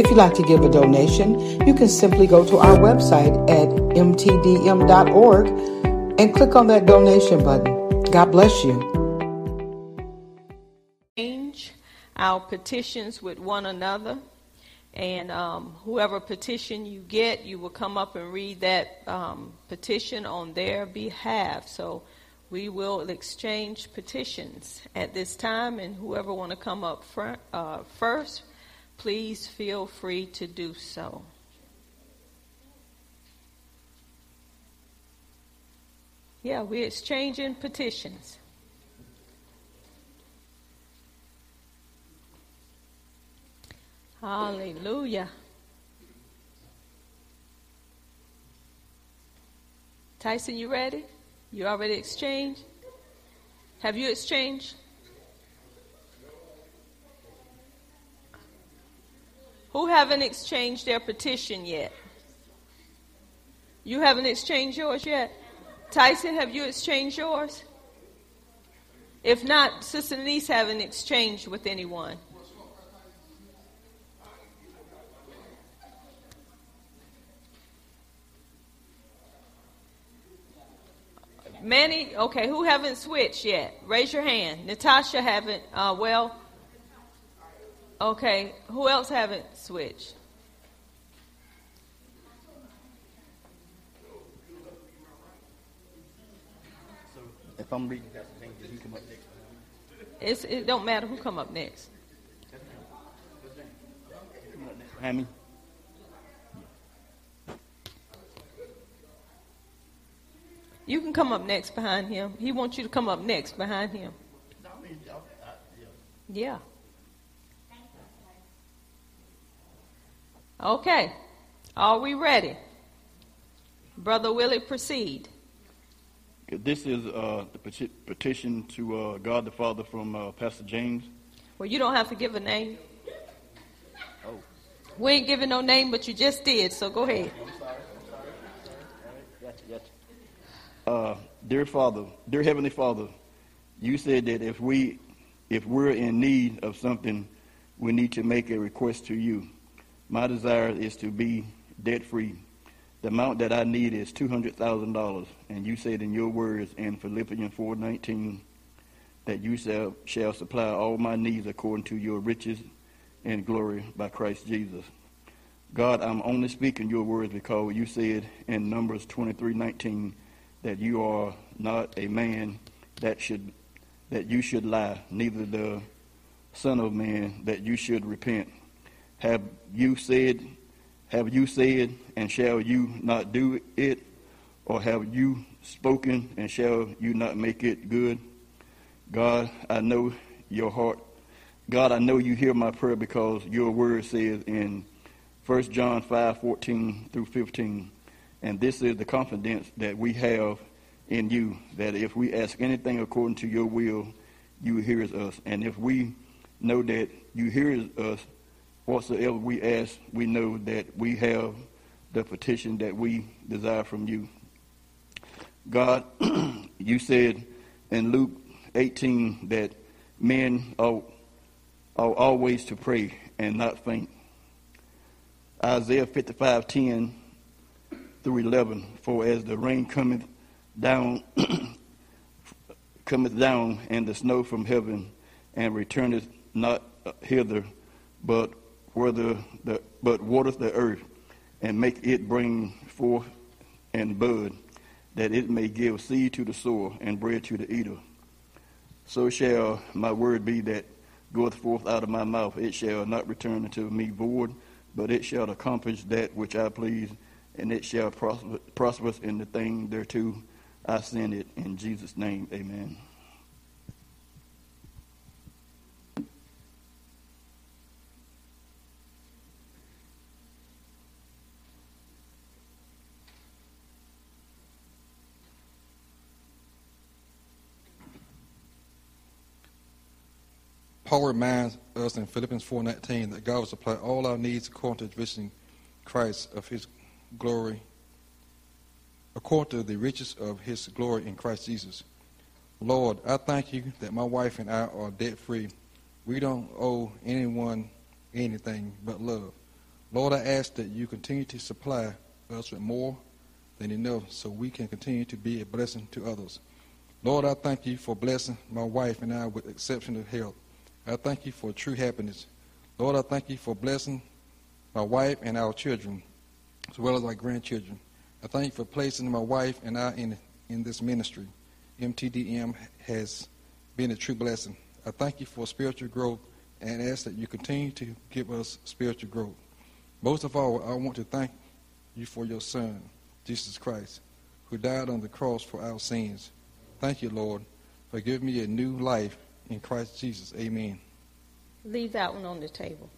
If you'd like to give a donation, you can simply go to our website at mtdm.org and click on that donation button. God bless you. Change our petitions with one another. And um, whoever petition you get, you will come up and read that um, petition on their behalf. So we will exchange petitions at this time, and whoever want to come up front, uh, first, please feel free to do so. Yeah, we're exchanging petitions. Hallelujah. Tyson, you ready? You already exchanged? Have you exchanged? Who haven't exchanged their petition yet? You haven't exchanged yours yet? Tyson, have you exchanged yours? If not, Sister Denise haven't exchanged with anyone. Manny, okay, who haven't switched yet? Raise your hand. Natasha haven't, uh, well, Okay, who else haven't switched? So if I'm reading Pastor James, he come up next? It's, it don't matter who come up next. Behind me. You can come up next behind him. He wants you to come up next behind him. Yeah. Okay. Are we ready? Brother Willie, proceed. This is uh, the petition to uh, God the Father from uh, Pastor James. Well, you don't have to give a name. Oh. We ain't giving no name, but you just did, so go ahead. I'm sorry. I'm sorry. Uh, dear Father, dear Heavenly Father, you said that if we, if we're in need of something, we need to make a request to you. My desire is to be debt free. The amount that I need is $200,000. And you said in your words in Philippians 4.19 that you shall, shall supply all my needs according to your riches and glory by Christ Jesus. God, I'm only speaking your words because you said in Numbers 23:19 that you are not a man that should that you should lie, neither the son of man that you should repent. Have you said, have you said, and shall you not do it? Or have you spoken, and shall you not make it good? God, I know your heart. God, I know you hear my prayer because your word says in 1 John 5, 14 through 15, and this is the confidence that we have in you, that if we ask anything according to your will, you hear us. And if we know that you hear us, whatsoever we ask, we know that we have the petition that we desire from you. God, you said in Luke 18 that men are, are always to pray and not faint. Isaiah 55:10 through 11, for as the rain cometh down, cometh down, and the snow from heaven, and returneth not hither, but where the, the but watereth the earth and make it bring forth and bud, that it may give seed to the sower and bread to the eater. So shall my word be that goeth forth out of my mouth. It shall not return unto me void, but it shall accomplish that which I please, and it shall prosper, prosper in the thing thereto I send it. In Jesus' name, amen. Paul reminds us in Philippians 4.19 that God will supply all our needs according to riches in Christ of his glory, according to the riches of his glory in Christ Jesus. Lord, I thank you that my wife and I are debt free. We don't owe anyone anything but love. Lord, I ask that you continue to supply us with more than enough so we can continue to be a blessing to others. Lord, I thank you for blessing my wife and I with exceptional health. I thank you for true happiness. Lord, I thank you for blessing my wife and our children, as well as our grandchildren. I thank you for placing my wife and I in, in this ministry. MTDM has been a true blessing. I thank you for spiritual growth and ask that you continue to give us spiritual growth. Most of all, I want to thank you for your Son, Jesus Christ, who died on the cross for our sins. Thank you, Lord, for giving me a new life in Christ Jesus. Amen. Leave that one on the table.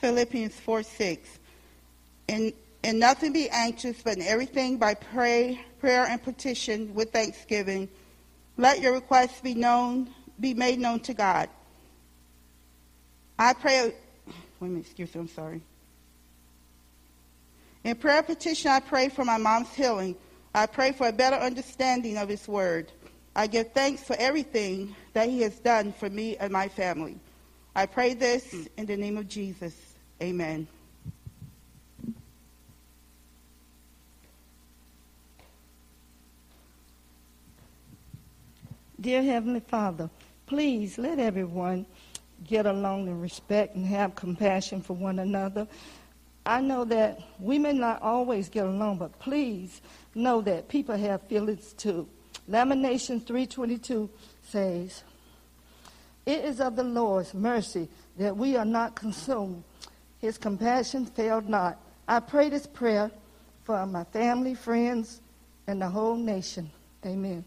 Philippians 4 6. In, in nothing be anxious, but in everything by pray, prayer and petition with thanksgiving, let your requests be known, be made known to God. I pray, wait minute, excuse me, I'm sorry. In prayer petition, I pray for my mom's healing. I pray for a better understanding of his word. I give thanks for everything that he has done for me and my family. I pray this in the name of Jesus. Amen. Dear Heavenly Father, please let everyone get along and respect and have compassion for one another. I know that we may not always get along, but please know that people have feelings too. Lamentations 3:22 says, "It is of the Lord's mercy that we are not consumed. His compassion failed not." I pray this prayer for my family, friends, and the whole nation. Amen.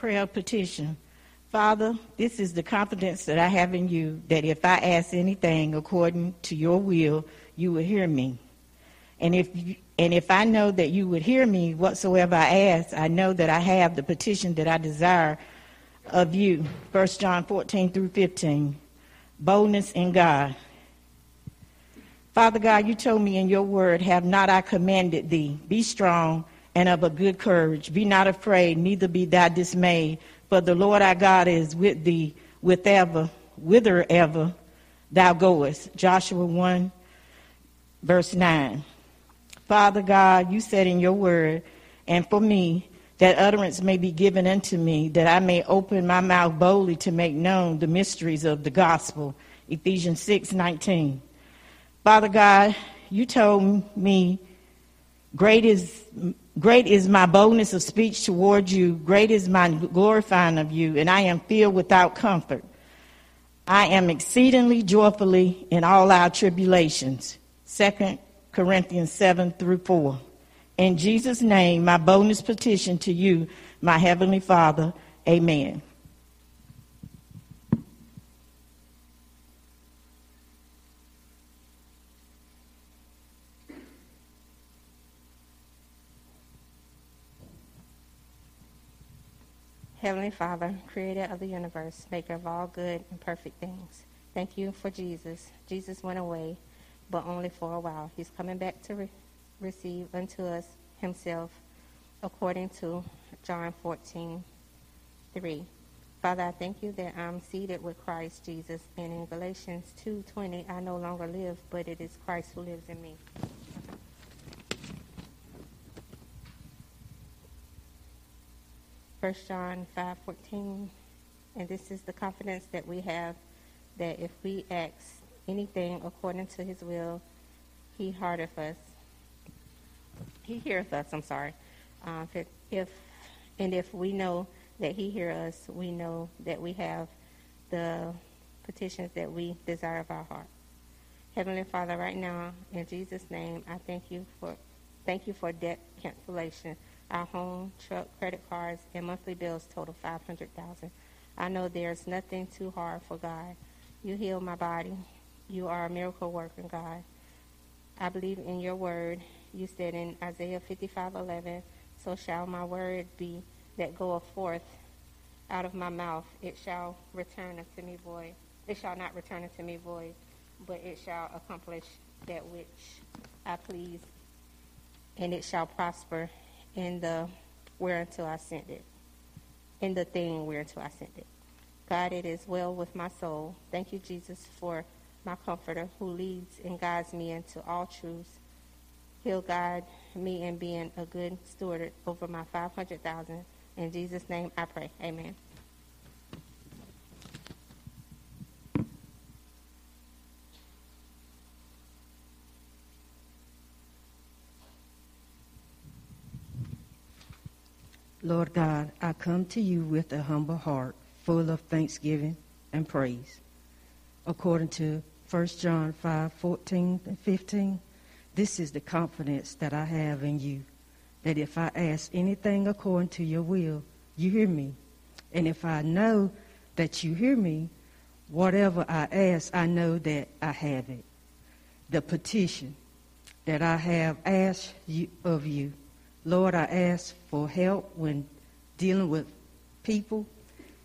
Prayer petition. Father, this is the confidence that I have in you that if I ask anything according to your will, you will hear me. And if you, and if I know that you would hear me whatsoever I ask, I know that I have the petition that I desire of you. 1 John 14 through 15. Boldness in God. Father God, you told me in your word, have not I commanded thee, be strong and of a good courage. Be not afraid, neither be thou dismayed, for the Lord our God is with thee, with ever, whither thou goest. Joshua 1, verse 9. Father God, you said in your word, and for me, that utterance may be given unto me, that I may open my mouth boldly to make known the mysteries of the gospel. Ephesians 6, 19. Father God, you told me, great is Great is my boldness of speech toward you. Great is my glorifying of you, and I am filled without comfort. I am exceedingly joyfully in all our tribulations. 2 Corinthians 7 through 4. In Jesus' name, my boldness petition to you, my heavenly Father. Amen. Heavenly Father, creator of the universe, maker of all good and perfect things, thank you for Jesus. Jesus went away, but only for a while. He's coming back to re- receive unto us himself, according to John 14, 3. Father, I thank you that I'm seated with Christ Jesus. And in Galatians 2.20, I no longer live, but it is Christ who lives in me. 1 John 5:14, and this is the confidence that we have that if we ask anything according to his will, he heareth us. He heareth us, I'm sorry. Uh, if, if and if we know that he hears us, we know that we have the petitions that we desire of our heart. Heavenly Father, right now, in Jesus' name, I thank you for thank you for debt cancellation Our home, truck, credit cards, and monthly bills total 500000 I know there's nothing too hard for God. You heal my body. You are a miracle working God. I believe in your word. You said in Isaiah 55:11, "So shall my word be that goeth forth out of my mouth. It shall return unto me void. It shall not return unto me void, but it shall accomplish that which I please, and it shall prosper in the whereunto I sent it, in the thing whereunto I sent it. God, it is well with my soul. Thank you, Jesus, for my comforter who leads and guides me into all truths. He'll guide me in being a good steward over my 500,000. In Jesus' name I pray. Amen. Lord God, I come to you with a humble heart, full of thanksgiving and praise. According to 1 John 5 14 and 15, this is the confidence that I have in you, that if I ask anything according to your will, you hear me. And if I know that you hear me, whatever I ask, I know that I have it. The petition that I have asked you, of you Lord, I ask for help when dealing with people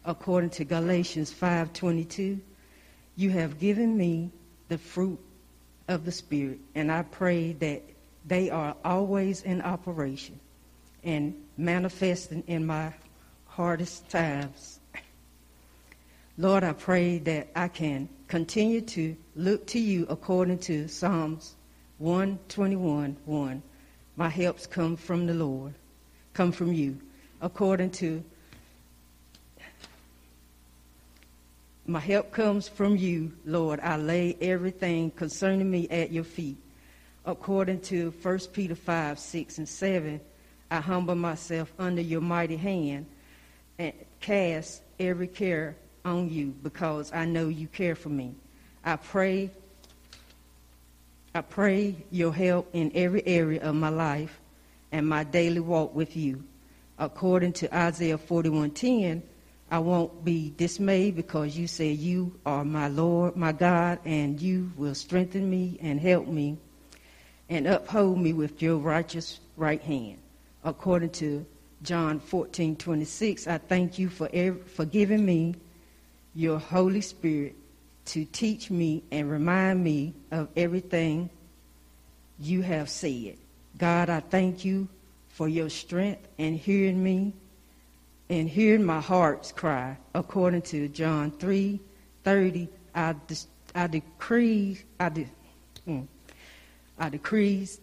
according to Galatians 5:22. You have given me the fruit of the spirit, and I pray that they are always in operation and manifesting in my hardest times. Lord, I pray that I can continue to look to you according to Psalms 121 1 my helps come from the Lord, come from you. According to my help comes from you, Lord. I lay everything concerning me at your feet. According to 1 Peter 5, 6, and 7, I humble myself under your mighty hand and cast every care on you because I know you care for me. I pray I pray your help in every area of my life and my daily walk with you. According to Isaiah 41:10, I won't be dismayed because you say you are my Lord, my God, and you will strengthen me and help me and uphold me with your righteous right hand. According to John 14:26, I thank you for every, for giving me your Holy Spirit to teach me and remind me of everything you have said. God, I thank you for your strength and hearing me and hearing my heart's cry. According to John 3 30, I, de- I decree, I, de- mm, I decrease,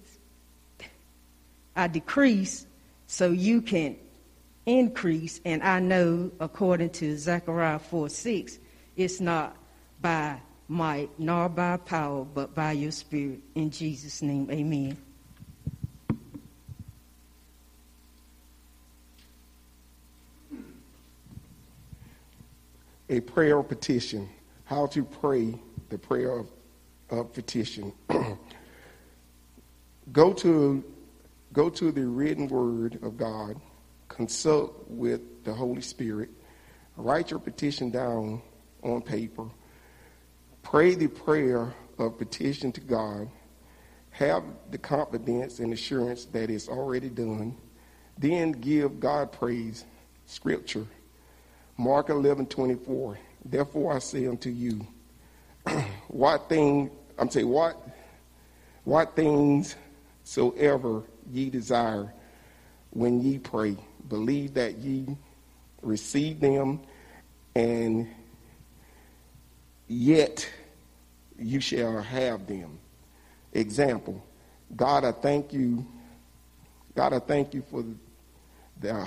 I decrease so you can increase. And I know, according to Zechariah 4 6, it's not by might nor by power, but by your spirit. In Jesus' name, amen. A prayer petition. How to pray the prayer of, of petition. go to go to the written word of God, consult with the Holy Spirit, write your petition down on paper Pray the prayer of petition to God. Have the confidence and assurance that it's already done. Then give God praise. Scripture. Mark 11, 24. Therefore I say unto you, what thing, I'm saying, what, what things soever ye desire when ye pray, believe that ye receive them and yet you shall have them. Example, God, I thank you. God, I thank you for the,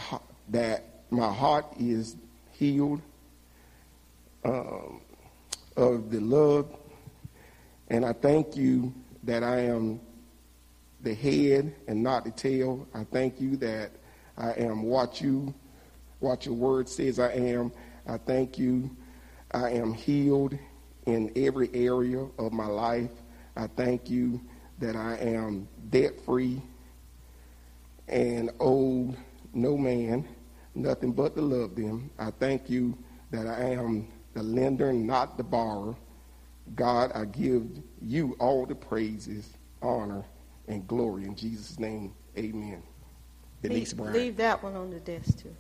that my heart is healed um, of the love, and I thank you that I am the head and not the tail. I thank you that I am what you, what your word says I am. I thank you. I am healed in every area of my life. I thank you that I am debt free and owed no man nothing but to love them. I thank you that I am the lender, not the borrower. God, I give you all the praises, honor, and glory. In Jesus' name, amen. Denise leave, Brown. leave that one on the desk too.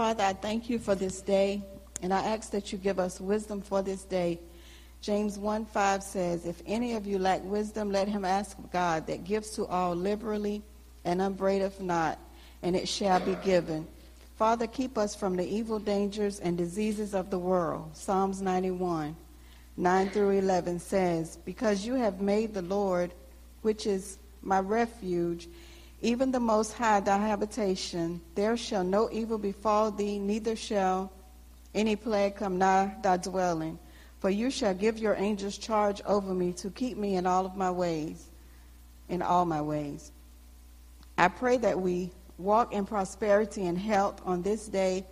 Father, I thank you for this day, and I ask that you give us wisdom for this day. James 1 5 says, If any of you lack wisdom, let him ask God that gives to all liberally and upbraideth not, and it shall be given. Father, keep us from the evil dangers and diseases of the world. Psalms 91 9 through 11 says, Because you have made the Lord, which is my refuge, even the Most High thy habitation, there shall no evil befall thee, neither shall any plague come nigh thy dwelling. For you shall give your angels charge over me to keep me in all of my ways, in all my ways. I pray that we walk in prosperity and health on this day.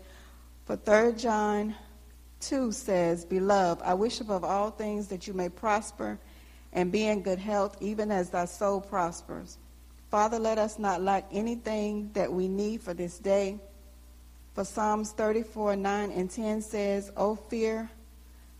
For 3 John 2 says, Beloved, I wish above all things that you may prosper and be in good health, even as thy soul prospers. Father, let us not lack anything that we need for this day. For Psalms 34, 9 and 10 says, O fear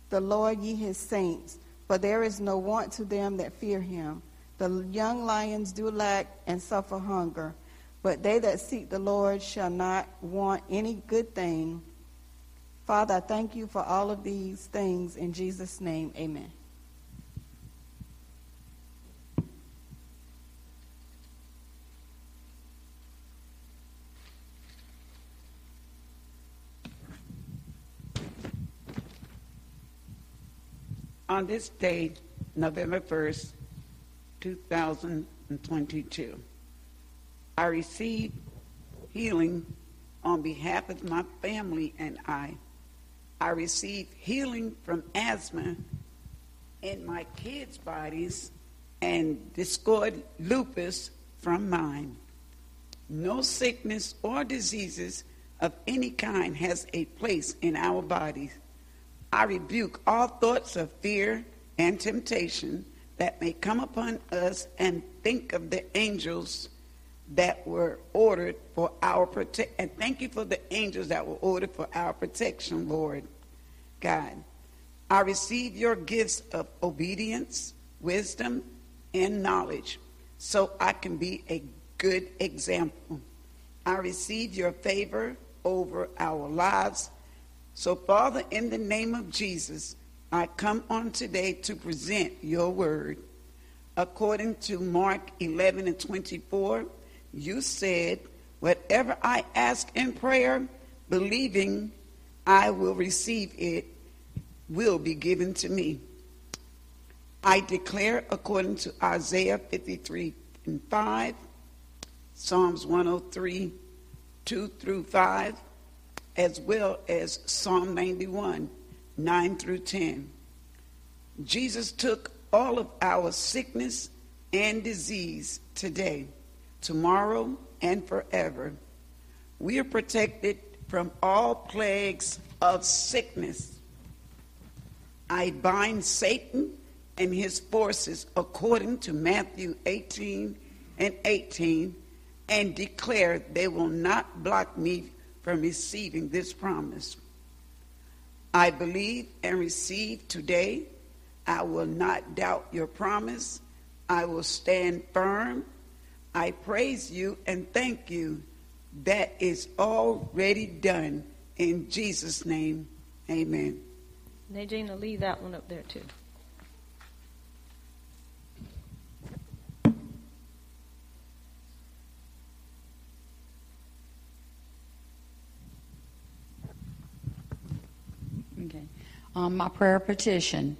the Lord, ye his saints, for there is no want to them that fear him. The young lions do lack and suffer hunger, but they that seek the Lord shall not want any good thing. Father, I thank you for all of these things. In Jesus' name, amen. On this day, November 1st, 2022, I received healing on behalf of my family and I. I received healing from asthma in my kids' bodies and discoid lupus from mine. No sickness or diseases of any kind has a place in our bodies. I rebuke all thoughts of fear and temptation that may come upon us and think of the angels that were ordered for our protection. And thank you for the angels that were ordered for our protection, Lord God. I receive your gifts of obedience, wisdom, and knowledge so I can be a good example. I receive your favor over our lives. So, Father, in the name of Jesus, I come on today to present your word. According to Mark 11 and 24, you said, Whatever I ask in prayer, believing I will receive it, will be given to me. I declare, according to Isaiah 53 and 5, Psalms 103, 2 through 5, as well as Psalm 91, 9 through 10. Jesus took all of our sickness and disease today, tomorrow, and forever. We are protected from all plagues of sickness. I bind Satan and his forces according to Matthew 18 and 18 and declare they will not block me from receiving this promise. I believe and receive today. I will not doubt your promise. I will stand firm. I praise you and thank you. That is already done. In Jesus' name, amen. Nadina, leave that one up there too. Okay. Um, my prayer petition.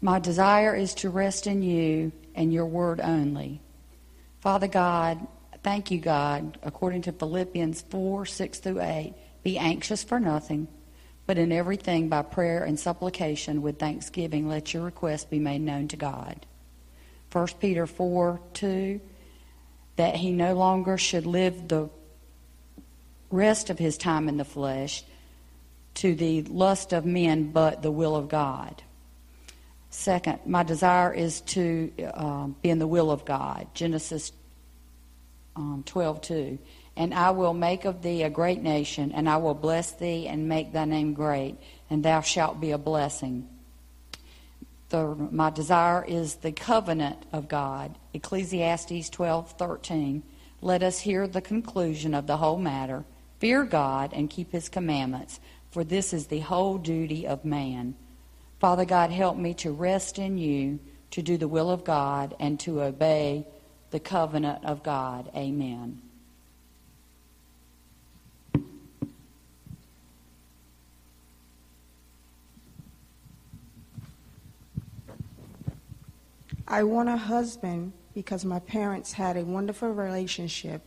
My desire is to rest in you and your word only. Father God, thank you, God, according to Philippians 4 6 through 8. Be anxious for nothing, but in everything by prayer and supplication with thanksgiving, let your requests be made known to God. 1 Peter 4 2. That he no longer should live the rest of his time in the flesh to the lust of men, but the will of God. Second, my desire is to um, be in the will of God. Genesis um, 12 2. And I will make of thee a great nation, and I will bless thee and make thy name great, and thou shalt be a blessing. The, my desire is the covenant of God. Ecclesiastes 12 13. Let us hear the conclusion of the whole matter. Fear God and keep his commandments, for this is the whole duty of man. Father God, help me to rest in you, to do the will of God, and to obey the covenant of God. Amen. I want a husband because my parents had a wonderful relationship,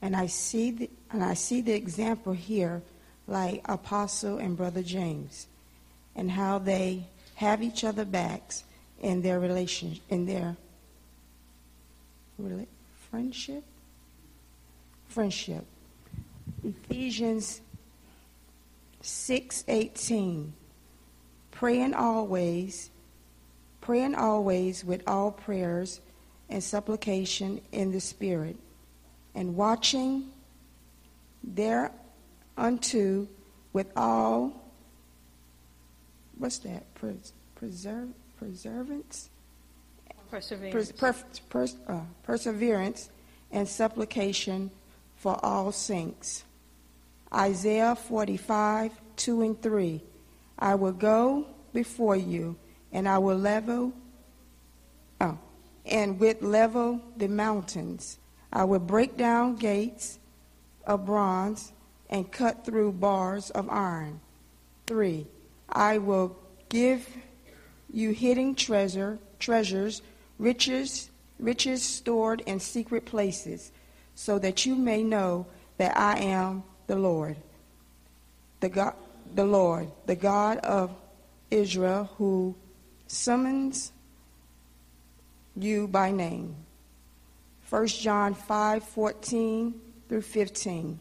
and I see the, and I see the example here, like Apostle and Brother James, and how they have each other backs in their relation in their friendship. Friendship. Ephesians six eighteen. Praying always praying always with all prayers and supplication in the Spirit, and watching thereunto with all, what's that? preserve, preservance? Perseverance. Per, per, uh, perseverance and supplication for all saints. Isaiah 45, 2 and 3. I will go before you and I will level, oh, and with level the mountains. I will break down gates of bronze and cut through bars of iron. Three, I will give you hidden treasure, treasures, riches, riches stored in secret places, so that you may know that I am the Lord, the God, the Lord, the God of Israel, who summons you by name. 1 John 5 14 through 15.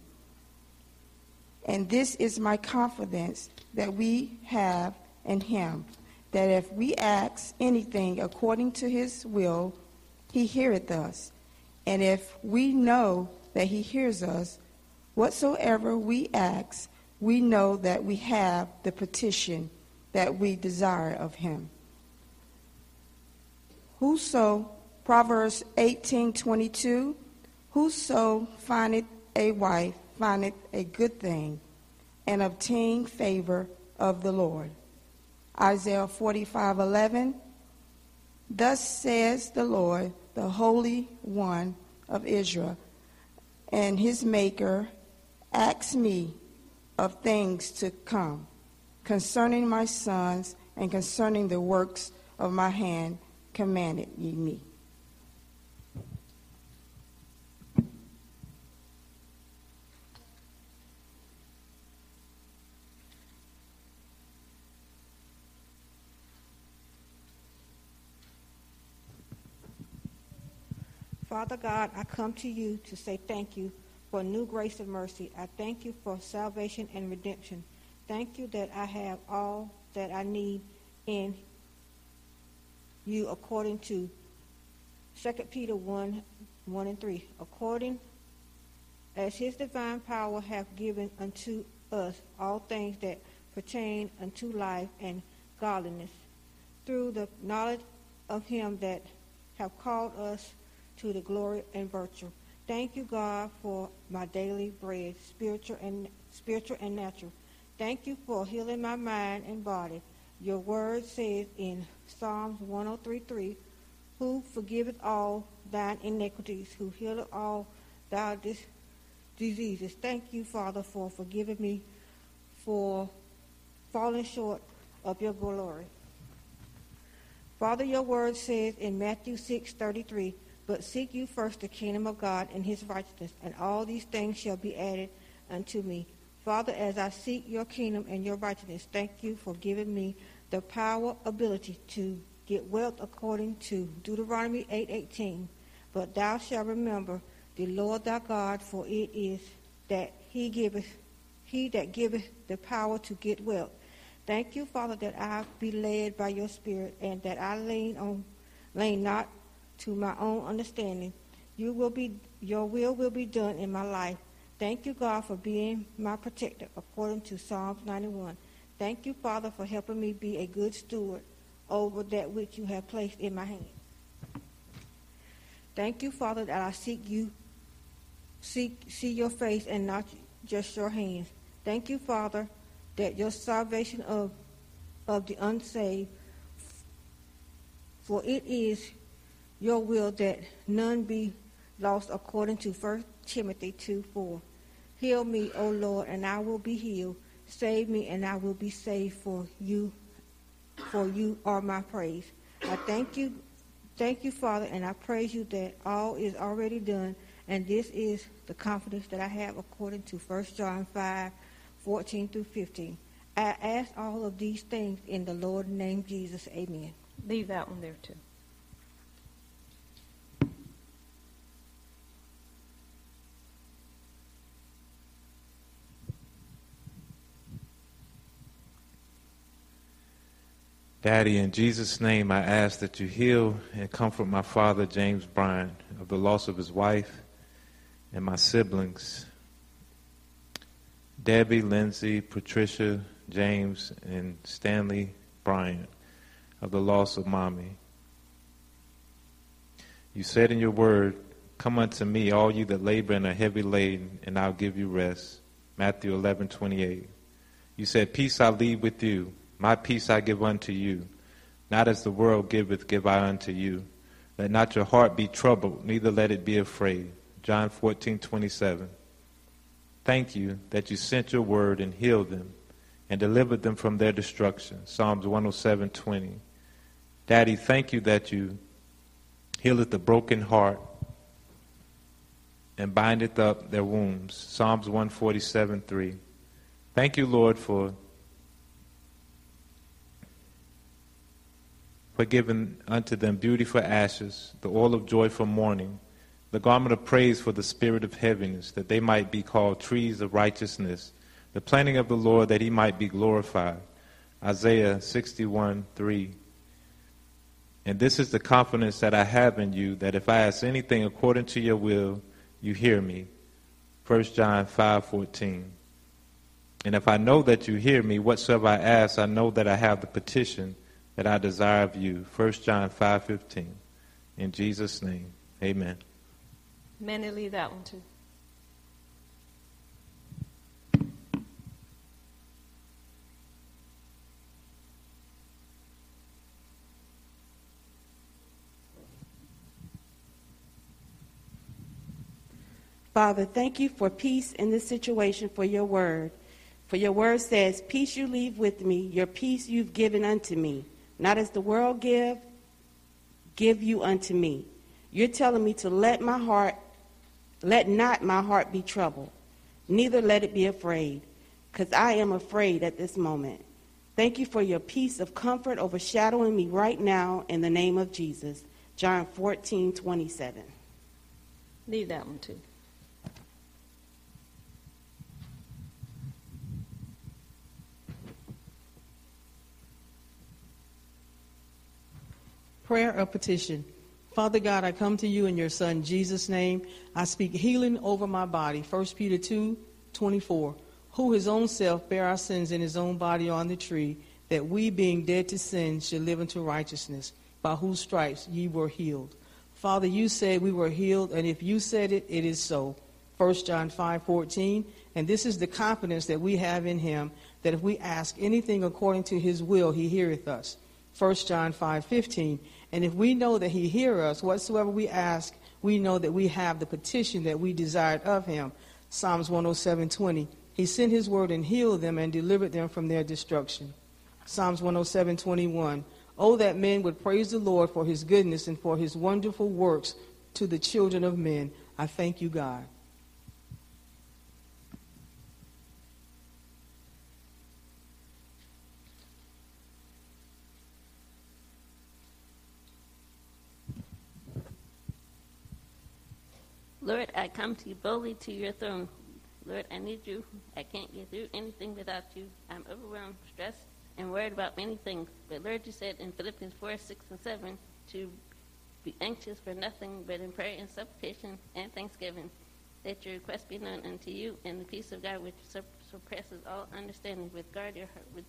And this is my confidence that we have in him, that if we ask anything according to his will, he heareth us. And if we know that he hears us, whatsoever we ask, we know that we have the petition that we desire of him. Whoso, Proverbs 18:22, whoso findeth a wife findeth a good thing and obtain favor of the Lord. Isaiah 45:11, thus says the Lord, the Holy One of Israel, and his maker asks me of things to come concerning my sons and concerning the works of my hand commanded ye me. Father God, I come to you to say thank you for new grace and mercy. I thank you for salvation and redemption. Thank you that I have all that I need in you according to 2 Peter 1 1 and 3. According as his divine power hath given unto us all things that pertain unto life and godliness, through the knowledge of him that have called us to the glory and virtue. Thank you, God, for my daily bread, spiritual and spiritual and natural. Thank you for healing my mind and body your word says in Psalms 103:3, Who forgiveth all thine iniquities, who healeth all thy dis- diseases. Thank you, Father, for forgiving me for falling short of your glory. Father, your word says in Matthew 6:33, But seek you first the kingdom of God and his righteousness, and all these things shall be added unto me. Father, as I seek your kingdom and your righteousness, thank you for giving me the power, ability to get wealth according to Deuteronomy 8:18. But thou shalt remember the Lord thy God, for it is that he giveth he that giveth the power to get wealth. Thank you, Father, that I be led by your spirit and that I lean on lean not to my own understanding. You will be your will will be done in my life. Thank you, God, for being my protector, according to Psalms 91. Thank you, Father, for helping me be a good steward over that which you have placed in my hand. Thank you, Father, that I seek you, seek see your face and not just your hands. Thank you, Father, that your salvation of of the unsaved, for it is your will that none be lost according to 1 Timothy 2 4. Heal me, O Lord, and I will be healed. Save me, and I will be saved, for you, for you are my praise. I thank you, thank you, Father, and I praise you that all is already done, and this is the confidence that I have according to 1 John 5 14 through 15. I ask all of these things in the Lord's name, Jesus. Amen. Leave that one there too. Daddy, in Jesus' name, I ask that you heal and comfort my father, James Bryan, of the loss of his wife and my siblings, Debbie, Lindsay, Patricia, James, and Stanley Bryant, of the loss of mommy. You said in your word, Come unto me, all you that labor and are heavy laden, and I'll give you rest. Matthew 11, 28. You said, Peace I leave with you my peace I give unto you. Not as the world giveth, give I unto you. Let not your heart be troubled, neither let it be afraid. John 14, 27. Thank you that you sent your word and healed them and delivered them from their destruction. Psalms 107, 20. Daddy, thank you that you healeth the broken heart and bindeth up their wounds. Psalms 147, 3. Thank you, Lord, for for giving unto them beauty for ashes, the oil of joy for mourning, the garment of praise for the spirit of heaviness, that they might be called trees of righteousness, the planting of the Lord, that he might be glorified. Isaiah 61 3. And this is the confidence that I have in you, that if I ask anything according to your will, you hear me. 1 John 5 14. And if I know that you hear me, whatsoever I ask, I know that I have the petition that I desire of you. 1 John 5.15. In Jesus' name, amen. Many leave that one too. Father, thank you for peace in this situation for your word. For your word says, Peace you leave with me, your peace you've given unto me. Not as the world give, give you unto me. You're telling me to let my heart, let not my heart be troubled, neither let it be afraid, because I am afraid at this moment. Thank you for your peace of comfort overshadowing me right now in the name of Jesus. John 14, 27. Leave that one too. Prayer of petition. Father God, I come to you in your Son Jesus' name. I speak healing over my body. 1 Peter 2 24. Who his own self bare our sins in his own body on the tree, that we, being dead to sin, should live unto righteousness, by whose stripes ye were healed. Father, you said we were healed, and if you said it, it is so. 1 John 5 14. And this is the confidence that we have in him, that if we ask anything according to his will, he heareth us. 1 John 5 15. And if we know that he hear us, whatsoever we ask, we know that we have the petition that we desired of him. Psalms 107:20. He sent his word and healed them and delivered them from their destruction. Psalms 107:21. Oh, that men would praise the Lord for his goodness and for his wonderful works to the children of men. I thank you, God. Lord, I come to you boldly to your throne, Lord, I need you. I can't get through anything without you. I'm overwhelmed, stressed, and worried about many things. But Lord, you said in Philippians 4, 6, and 7 to be anxious for nothing but in prayer and supplication and thanksgiving. Let your request be known unto you, and the peace of God, which surpasses all understanding, will guard your heart, with,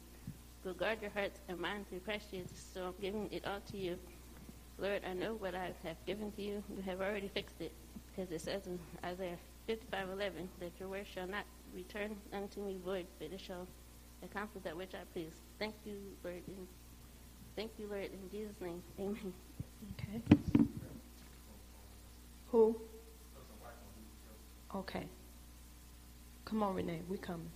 will guard your hearts and minds through Christ Jesus. So I'm giving it all to you. Lord, I know what I have given to you. You have already fixed it, because it says in Isaiah 55:11 that your word shall not return unto me void, but it shall accomplish that which I please. Thank you, Lord. In, thank you, Lord. In Jesus' name, Amen. Okay. Who? Okay. Come on, Renee. We coming.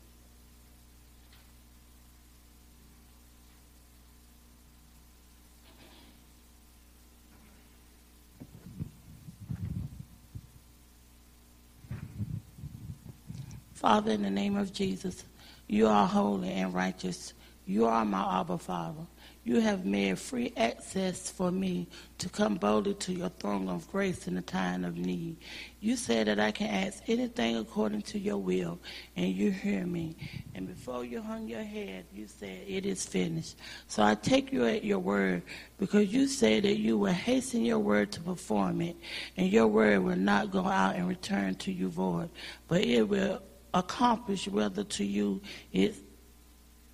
Father, in the name of Jesus, you are holy and righteous. You are my Abba Father. You have made free access for me to come boldly to your throne of grace in the time of need. You said that I can ask anything according to your will, and you hear me. And before you hung your head, you said, It is finished. So I take you at your word because you said that you will hasten your word to perform it, and your word will not go out and return to you void, but it will accomplish whether to you it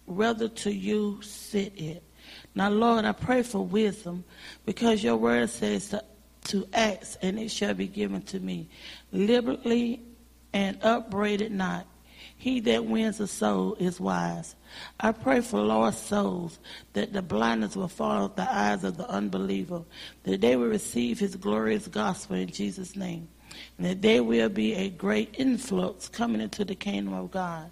whether to you sit it. Now, Lord, I pray for wisdom because your word says to, to ask and it shall be given to me. Liberally and upbraided not. He that wins a soul is wise. I pray for lost souls that the blindness will fall off the eyes of the unbeliever, that they will receive his glorious gospel in Jesus' name, and that there will be a great influx coming into the kingdom of God.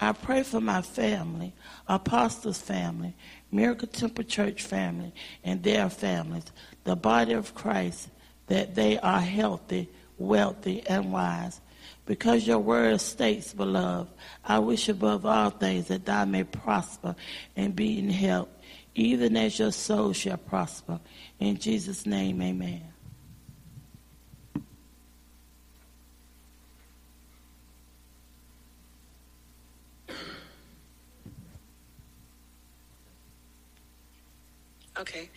I pray for my family, Apostles' family, Miracle Temple Church family and their families, the body of Christ, that they are healthy, wealthy, and wise. Because your word states, beloved, I wish above all things that thou may prosper and be in health, even as your soul shall prosper. In Jesus' name, amen. Okay.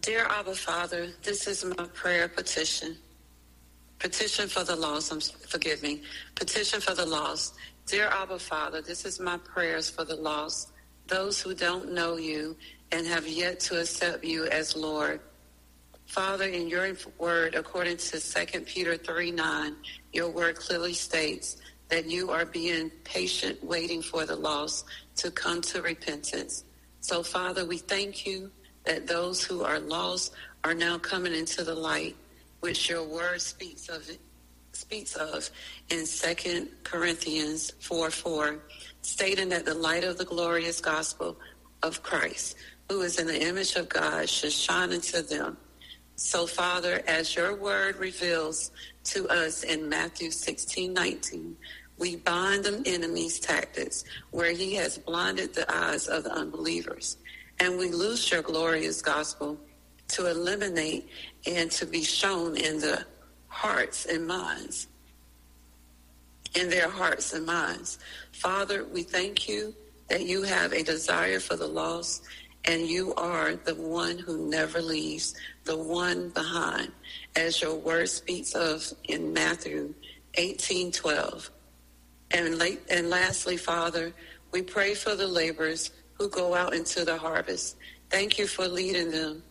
Dear Abba Father, this is my prayer petition. Petition for the lost. I'm, forgive me. Petition for the lost. Dear Abba Father, this is my prayers for the lost, those who don't know you and have yet to accept you as Lord. Father, in your word, according to 2 Peter 3 9, your word clearly states that you are being patient, waiting for the lost to come to repentance. So, Father, we thank you that those who are lost are now coming into the light, which your word speaks of speaks of in 2 Corinthians 4 4, stating that the light of the glorious gospel of Christ, who is in the image of God, should shine into them. So, Father, as your word reveals to us in Matthew 16 19, we bind the enemy's tactics where he has blinded the eyes of the unbelievers. And we loose your glorious gospel to eliminate and to be shown in the hearts and minds, in their hearts and minds. Father, we thank you that you have a desire for the lost and you are the one who never leaves, the one behind, as your word speaks of in Matthew 18 12. And, late, and lastly, Father, we pray for the laborers who go out into the harvest. Thank you for leading them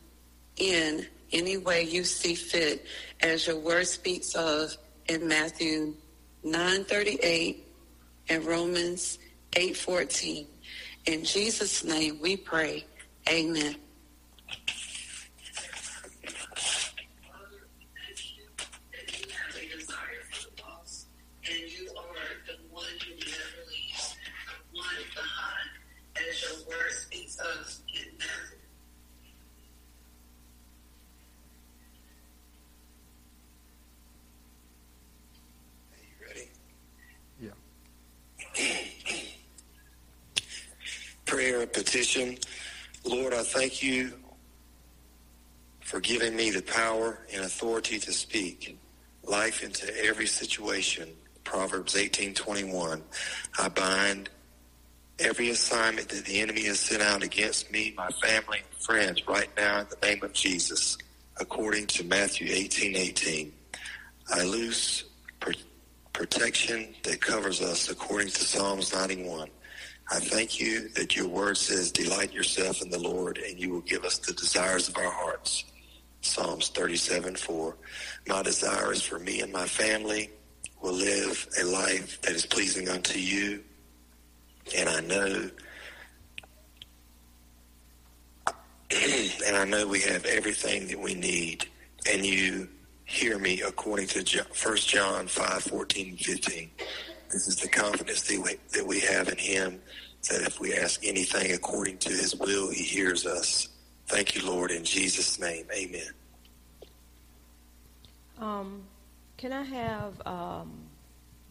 in any way you see fit, as your word speaks of in Matthew 9:38 and Romans 8:14. In Jesus' name we pray. Amen. prayer petition. Lord, I thank you for giving me the power and authority to speak life into every situation Proverbs 18:21. I bind every assignment that the enemy has sent out against me, my family, and friends right now in the name of Jesus, according to Matthew 18:18. I loose pr- protection that covers us according to Psalms 91. I thank you that your word says, Delight yourself in the Lord, and you will give us the desires of our hearts. Psalms 37 4. My desire is for me and my family will live a life that is pleasing unto you. And I know, and I know we have everything that we need. And you hear me according to 1 John 5 14 15. This is the confidence that we, that we have in him that if we ask anything according to his will, he hears us. Thank you, Lord, in Jesus' name. Amen. Um, can I have um,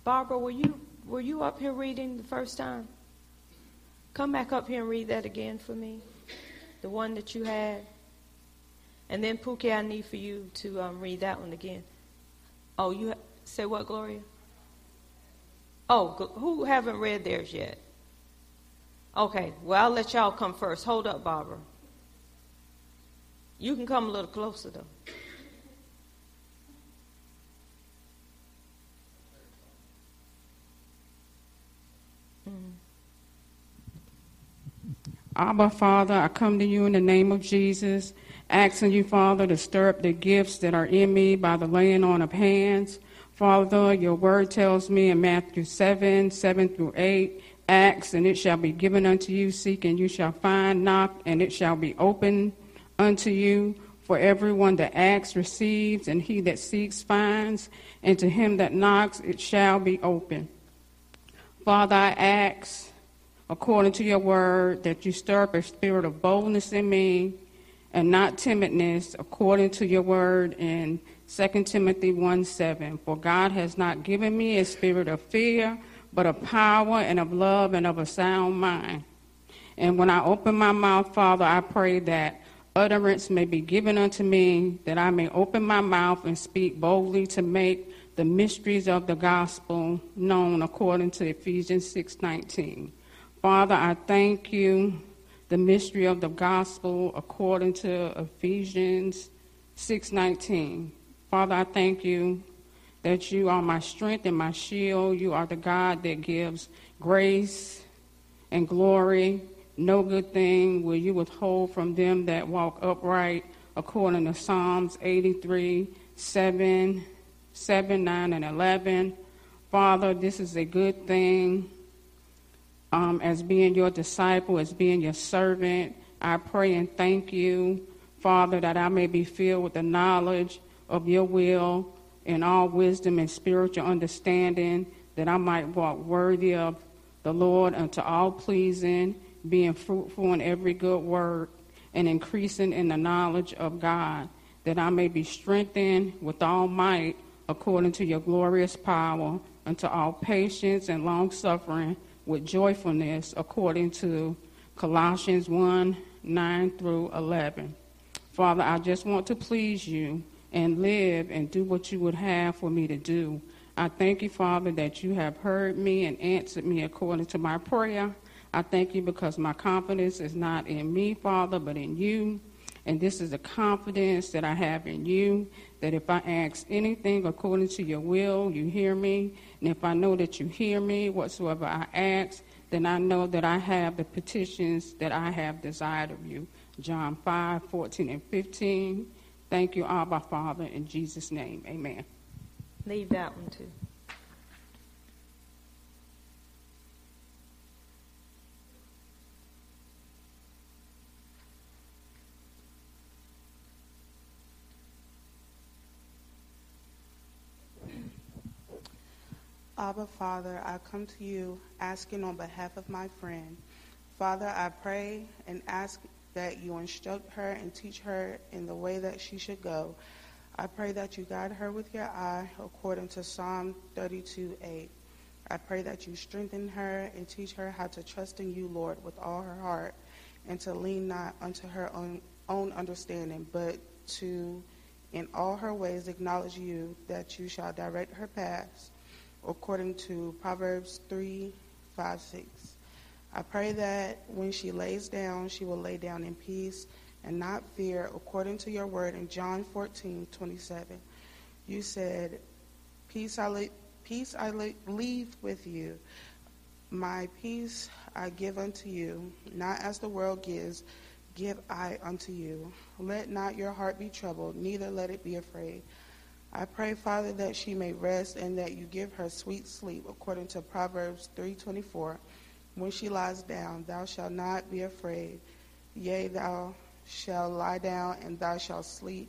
Barbara? Were you were you up here reading the first time? Come back up here and read that again for me, the one that you had. And then Pookie, I need for you to um, read that one again. Oh, you ha- say what, Gloria? Oh, who haven't read theirs yet? Okay, well, I'll let y'all come first. Hold up, Barbara. You can come a little closer, though. Mm-hmm. Abba, Father, I come to you in the name of Jesus, asking you, Father, to stir up the gifts that are in me by the laying on of hands. Father, your word tells me in Matthew 7 7 through 8 Ask, and it shall be given unto you. Seek, and you shall find. Knock, and it shall be opened unto you. For everyone that asks receives, and he that seeks finds, and to him that knocks it shall be open. Father, I ask, according to your word, that you stir up a spirit of boldness in me and not timidness, according to your word in 2 Timothy 1 7. For God has not given me a spirit of fear but of power and of love and of a sound mind. And when I open my mouth, Father, I pray that utterance may be given unto me, that I may open my mouth and speak boldly to make the mysteries of the gospel known according to Ephesians 6:19. Father, I thank you the mystery of the gospel according to Ephesians 6:19. Father, I thank you that you are my strength and my shield. You are the God that gives grace and glory. No good thing will you withhold from them that walk upright, according to Psalms 83 7, 7, 9, and 11. Father, this is a good thing. Um, as being your disciple, as being your servant, I pray and thank you, Father, that I may be filled with the knowledge of your will in all wisdom and spiritual understanding, that I might walk worthy of the Lord unto all pleasing, being fruitful in every good work, and increasing in the knowledge of God, that I may be strengthened with all might according to your glorious power, unto all patience and long suffering with joyfulness, according to Colossians 1 9 through 11. Father, I just want to please you and live and do what you would have for me to do. I thank you, Father, that you have heard me and answered me according to my prayer. I thank you because my confidence is not in me, Father, but in you. And this is the confidence that I have in you that if I ask anything according to your will, you hear me. And if I know that you hear me, whatsoever I ask, then I know that I have the petitions that I have desired of you. John 5, 14, and 15. Thank you, Abba, Father, in Jesus' name. Amen. Leave that one too. Abba, Father, I come to you asking on behalf of my friend. Father, I pray and ask that you instruct her and teach her in the way that she should go. I pray that you guide her with your eye according to Psalm 32 8. I pray that you strengthen her and teach her how to trust in you, Lord, with all her heart, and to lean not unto her own, own understanding, but to, in all her ways, acknowledge you, that you shall direct her paths. according to Proverbs 3 5 6. I pray that when she lays down, she will lay down in peace and not fear, according to your word in John 14 27. You said, Peace I, le- peace I le- leave with you. My peace I give unto you, not as the world gives, give I unto you. Let not your heart be troubled, neither let it be afraid. I pray, Father, that she may rest and that you give her sweet sleep, according to Proverbs 3:24. When she lies down, thou shalt not be afraid. Yea, thou shalt lie down, and thou shalt sleep,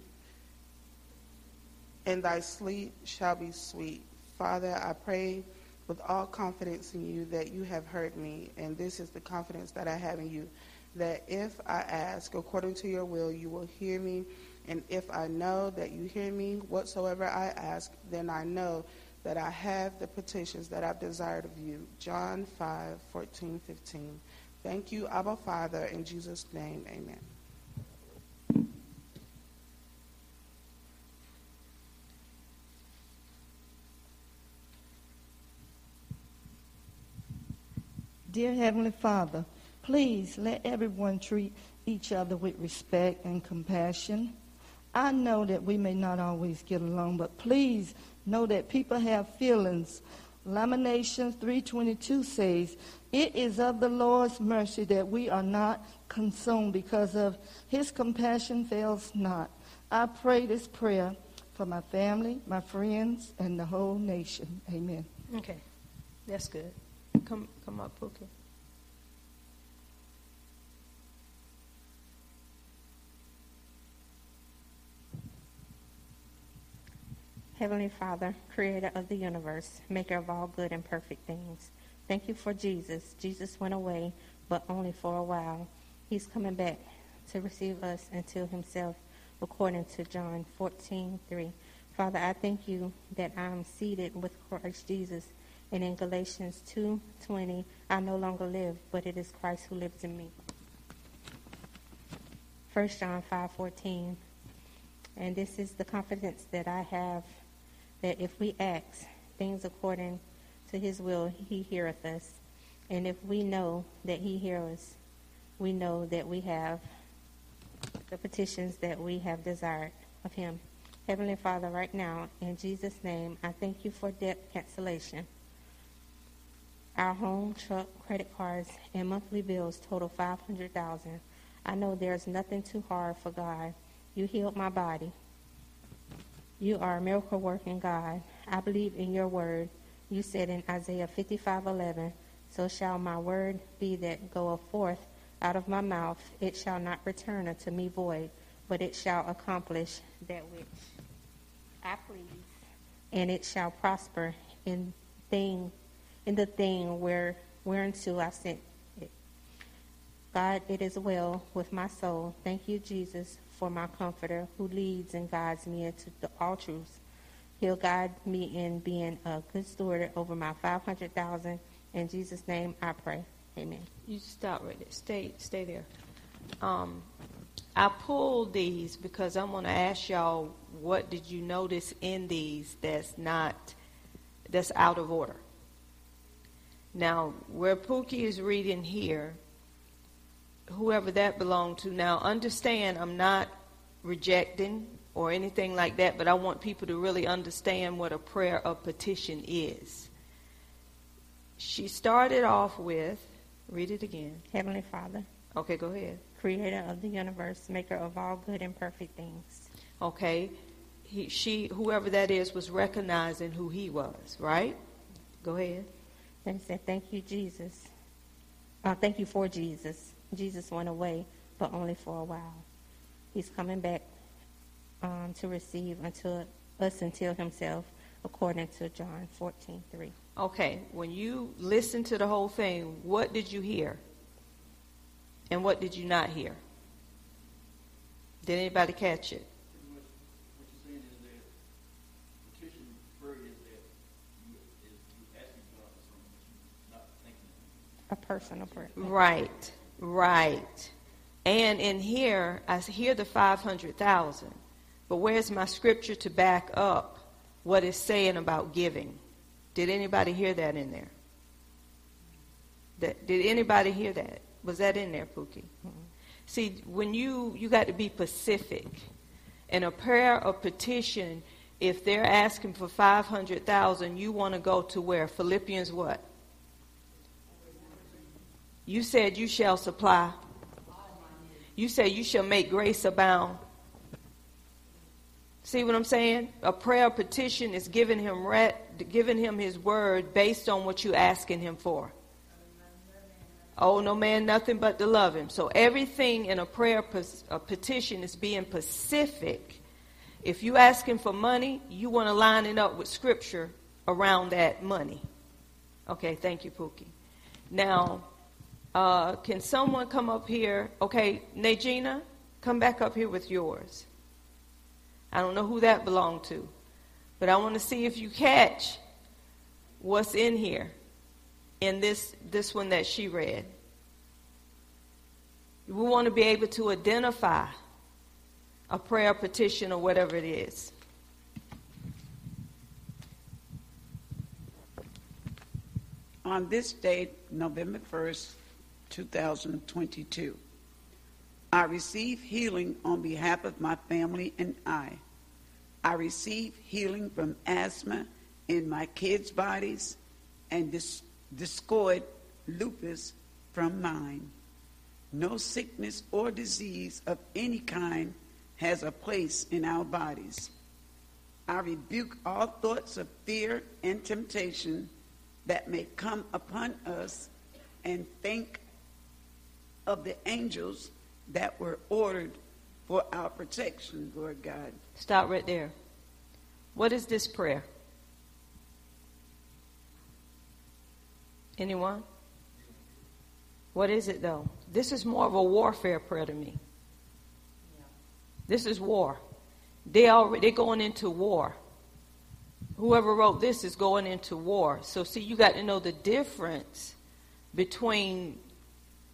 and thy sleep shall be sweet. Father, I pray with all confidence in you that you have heard me, and this is the confidence that I have in you, that if I ask according to your will, you will hear me. And if I know that you hear me whatsoever I ask, then I know that I have the petitions that I've desired of you. John 5, 14, 15. Thank you, Abba Father, in Jesus' name, amen. Dear Heavenly Father, please let everyone treat each other with respect and compassion. I know that we may not always get along, but please know that people have feelings. Lamentations 3:22 says, "It is of the Lord's mercy that we are not consumed because of his compassion fails not." I pray this prayer for my family, my friends, and the whole nation. Amen. Okay, that's good. Come, come up, Pookie. Heavenly Father, creator of the universe, maker of all good and perfect things, thank you for Jesus. Jesus went away, but only for a while. He's coming back to receive us until himself, according to John 14 3. Father, I thank you that I'm seated with Christ Jesus. And in Galatians 2 20, I no longer live, but it is Christ who lives in me. 1 John 5 14. And this is the confidence that I have that if we ask things according to his will, he heareth us. And if we know that he hears us, we know that we have the petitions that we have desired of him. Heavenly Father, right now, in Jesus' name, I thank you for debt cancellation. Our home, truck, credit cards, and monthly bills total 500000 I know there's nothing too hard for God. You healed my body. You are a miracle working God. I believe in your word. You said in Isaiah 55:11, "So shall my word be that goeth forth out of my mouth; it shall not return unto me void, but it shall accomplish that which I please, and it shall prosper in thing in the thing where whereunto I sent it. God, it is well with my soul. Thank you, Jesus, for my comforter who leads and guides me into the, all truths. He'll guide me in being a good steward over my 500,000. In Jesus' name I pray. Amen. You stop right there. Stay, stay there. Um, I pulled these because I'm going to ask y'all what did you notice in these that's not, that's out of order. Now, where Pookie is reading here, whoever that belonged to. Now, understand, I'm not rejecting or anything like that, but I want people to really understand what a prayer of petition is. She started off with, read it again. Heavenly Father. Okay, go ahead. Creator of the universe, maker of all good and perfect things. Okay. He, she, whoever that is, was recognizing who he was, right? Go ahead. Then said, Thank you, Jesus. Uh, thank you for Jesus. Jesus went away, but only for a while. He's coming back um, to receive until us until himself, according to John 14 3. Okay, when you listen to the whole thing, what did you hear? And what did you not hear? Did anybody catch it? A personal prayer. Right, right. And in here, I hear the 500,000. But where's my scripture to back up what it's saying about giving? Did anybody hear that in there? That, did anybody hear that? Was that in there, Pookie? Mm-hmm. See, when you you got to be specific. In a prayer or petition, if they're asking for 500,000, you want to go to where? Philippians what? You said you shall supply. You said you shall make grace abound. See what I'm saying? A prayer petition is giving him re- giving him his word based on what you're asking him for. Oh, no man, nothing but to love him. So everything in a prayer a petition is being specific. If you asking for money, you want to line it up with scripture around that money. Okay, thank you, Pookie. Now, uh, can someone come up here? Okay, Najina, come back up here with yours. I don't know who that belonged to, but I want to see if you catch what's in here in this, this one that she read. We want to be able to identify a prayer petition or whatever it is. On this date, November 1st, 2022, I receive healing on behalf of my family and I. I receive healing from asthma in my kids' bodies and dis- discoid lupus from mine. No sickness or disease of any kind has a place in our bodies. I rebuke all thoughts of fear and temptation that may come upon us and think of the angels that were ordered for our protection, Lord God. Stop right there. What is this prayer? Anyone? What is it though? This is more of a warfare prayer to me. This is war. They already they're going into war. Whoever wrote this is going into war. So see, you got to know the difference between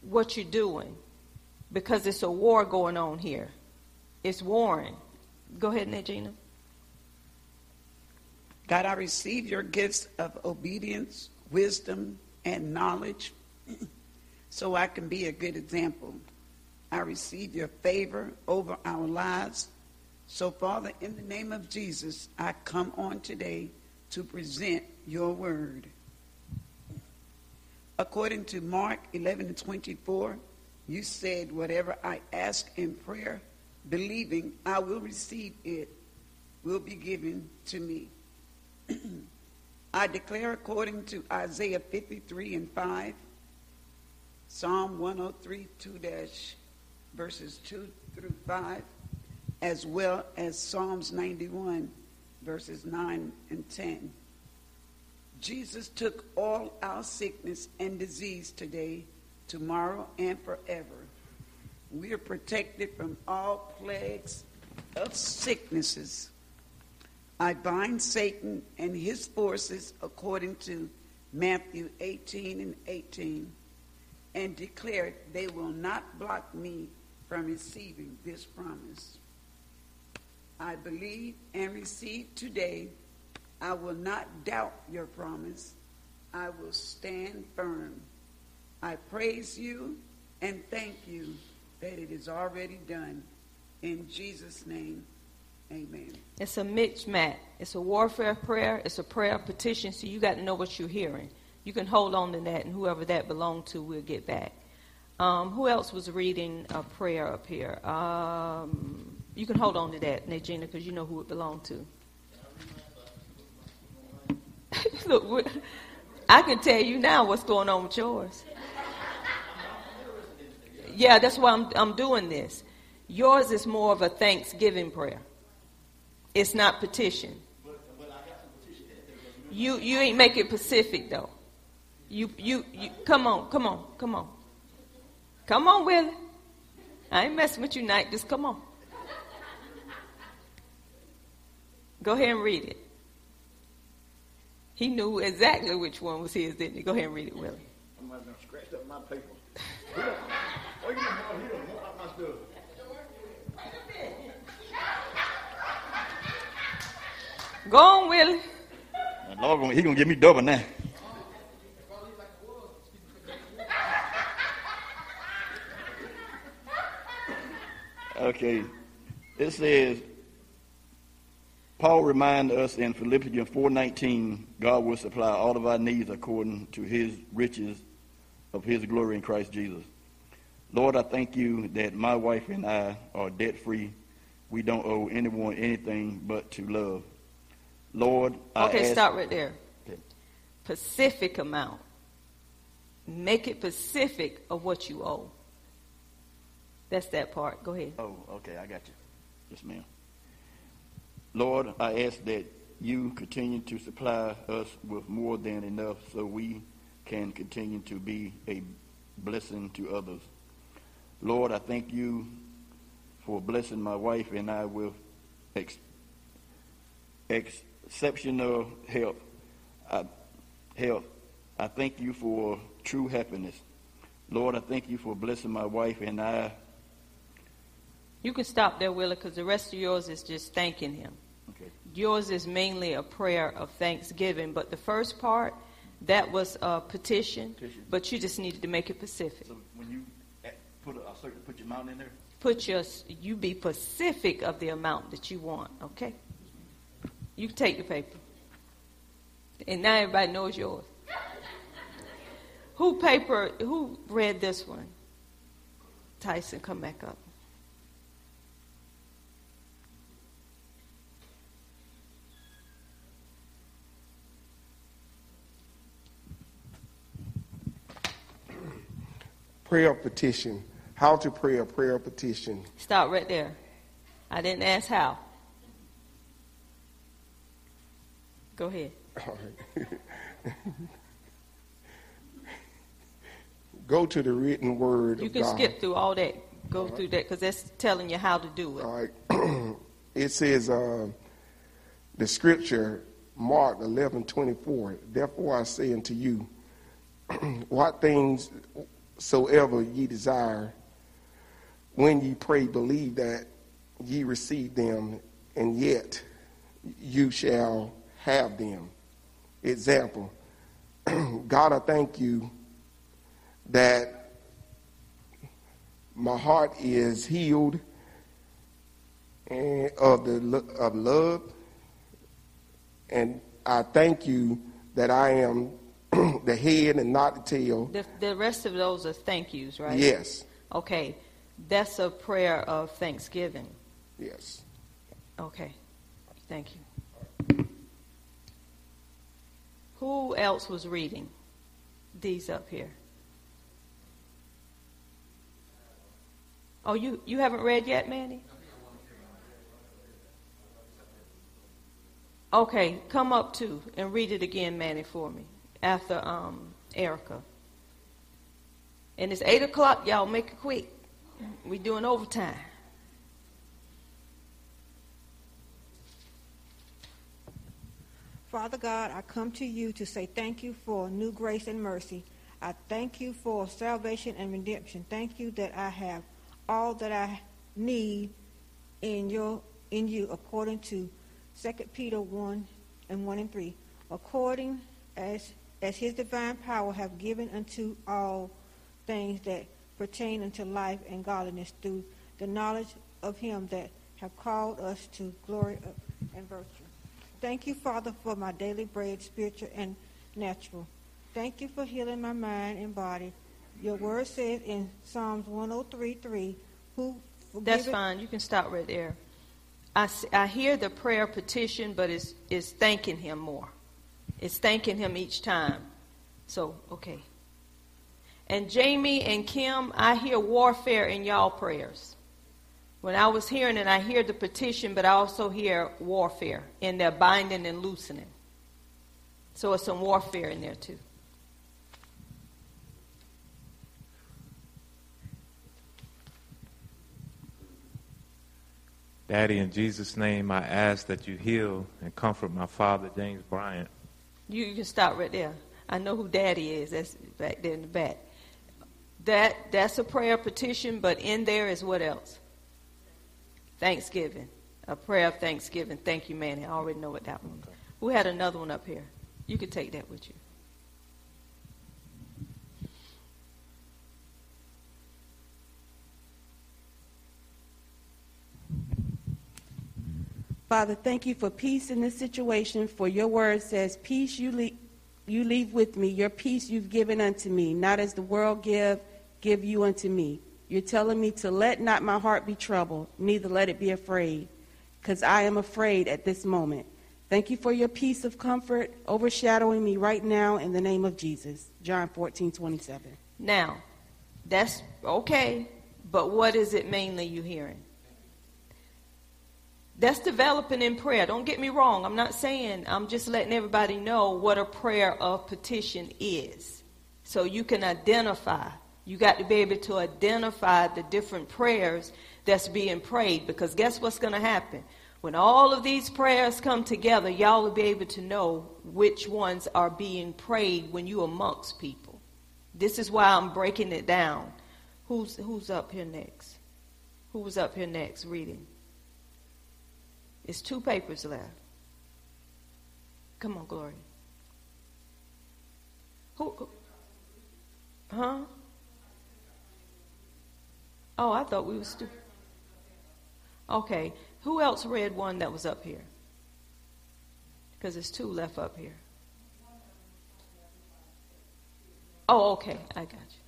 what you're doing because it's a war going on here. It's warring. Go ahead, Najina. God, I receive your gifts of obedience, wisdom, and knowledge so I can be a good example. I receive your favor over our lives. So, Father, in the name of Jesus, I come on today to present your word. According to Mark 11 and 24, you said, Whatever I ask in prayer, believing I will receive it, will be given to me. I declare according to Isaiah 53 and 5, Psalm 103 2 verses 2 through 5, as well as Psalms 91 verses 9 and 10. Jesus took all our sickness and disease today, tomorrow, and forever. We are protected from all plagues of sicknesses. I bind Satan and his forces according to Matthew 18 and 18 and declared they will not block me from receiving this promise. I believe and receive today. I will not doubt your promise. I will stand firm. I praise you and thank you that it is already done. In Jesus' name, amen. It's a mismatch. It's a warfare prayer. It's a prayer petition. So you got to know what you're hearing. You can hold on to that, and whoever that belonged to, we'll get back. Um, who else was reading a prayer up here? Um, you can hold on to that, Najina, because you know who it belonged to. Look, I can tell you now what's going on with yours. Yeah, that's why I'm, I'm doing this. Yours is more of a thanksgiving prayer. It's not petition. You you ain't make it Pacific though. You, you, you, come on, come on, come on. Come on, Willie. I ain't messing with you tonight. Just come on. Go ahead and read it. He knew exactly which one was his, didn't he? Go ahead and read it, Willie. I might have scratched up my paper. he don't, oh, you don't, he don't want my stuff. Go on, Willie. Lord, gonna- he gonna give me double now. Okay, it says, Paul reminded us in Philippians 4:19, God will supply all of our needs according to His riches of His glory in Christ Jesus. Lord, I thank you that my wife and I are debt free. We don't owe anyone anything but to love. Lord, I Okay, ask- stop right there. Okay. Pacific amount. Make it Pacific of what you owe. That's that part. Go ahead. Oh, okay, I got you. Yes, ma'am. Lord, I ask that you continue to supply us with more than enough so we can continue to be a blessing to others. Lord, I thank you for blessing my wife and I with ex- exceptional help. I, health. I thank you for true happiness. Lord, I thank you for blessing my wife and I You can stop there, Willie, because the rest of yours is just thanking him. Okay. Yours is mainly a prayer of thanksgiving, but the first part, that was a petition, Petition. but you just needed to make it Pacific. So when you eh, put a, certain, put your amount in there, Put your, you be Pacific of the amount that you want, okay? You can take the paper. And now everybody knows yours. Who paper, who read this one? Tyson, come back up. Prayer of petition. How to pray a prayer of petition. Stop right there. I didn't ask how. Go ahead. All right. Go to the written word You can God. skip through all that. Go through that because that's telling you how to do it. All right. it says uh, the scripture, Mark eleven twenty four. Therefore I say unto you, what things soever ye desire, when ye pray, believe that ye receive them, and yet you shall have them. Example. God, I thank you that my heart is healed of the of love, and I thank you that I am the head and not the tail. The, the rest of those are thank yous, right? Yes, Okay. That's a prayer of thanksgiving. yes. Okay. Thank you. Who else was reading these up here? Oh, you, you haven't read yet, Manny? Okay, come up too and read it again, Manny, for me after um, Erica. And it's 8 o'clock, y'all. Make it quick. we doing overtime. Father God, I come to you to say thank you for new grace and mercy. I thank you for salvation and redemption. Thank you that I have all that I need in your in you according to 2 Peter 1 and 1 and 3. According as as his divine power have given unto all things that pertain unto life and godliness through the knowledge of him that have called us to glory and virtue. Thank you, Father, for my daily bread, spiritual and natural. Thank you for healing my mind and body. Your word says in Psalms 103:3, "Who That's fine. You can stop right there. I, I hear the prayer petition, but it's, it's thanking him more. It's thanking him each time. So, okay. And Jamie and Kim, I hear warfare in y'all prayers. When I was hearing it, I hear the petition, but I also hear warfare in their binding and loosening. So it's some warfare in there too. Daddy, in Jesus' name, I ask that you heal and comfort my father, James Bryant. You, can stop right there. I know who Daddy is. That's back there in the back. That that's a prayer petition, but in there is what else? Thanksgiving. A prayer of thanksgiving. Thank you, Manny. I already know what that one. Who had another one up here? You could take that with you. Father, thank you for peace in this situation, for your word says, Peace you leave, you leave with me, your peace you've given unto me, not as the world give, give you unto me. You're telling me to let not my heart be troubled, neither let it be afraid, because I am afraid at this moment. Thank you for your peace of comfort overshadowing me right now in the name of Jesus. John 14, 27. Now, that's okay, but what is it mainly you hearing? That's developing in prayer. Don't get me wrong. I'm not saying, I'm just letting everybody know what a prayer of petition is. So you can identify. You got to be able to identify the different prayers that's being prayed because guess what's going to happen? When all of these prayers come together, y'all will be able to know which ones are being prayed when you amongst people. This is why I'm breaking it down. Who's who's up here next? Who was up here next reading? It's two papers left. Come on, Gloria. Who, who? Huh? Oh, I thought we were still. Okay. Who else read one that was up here? Because there's two left up here. Oh, okay. I got you.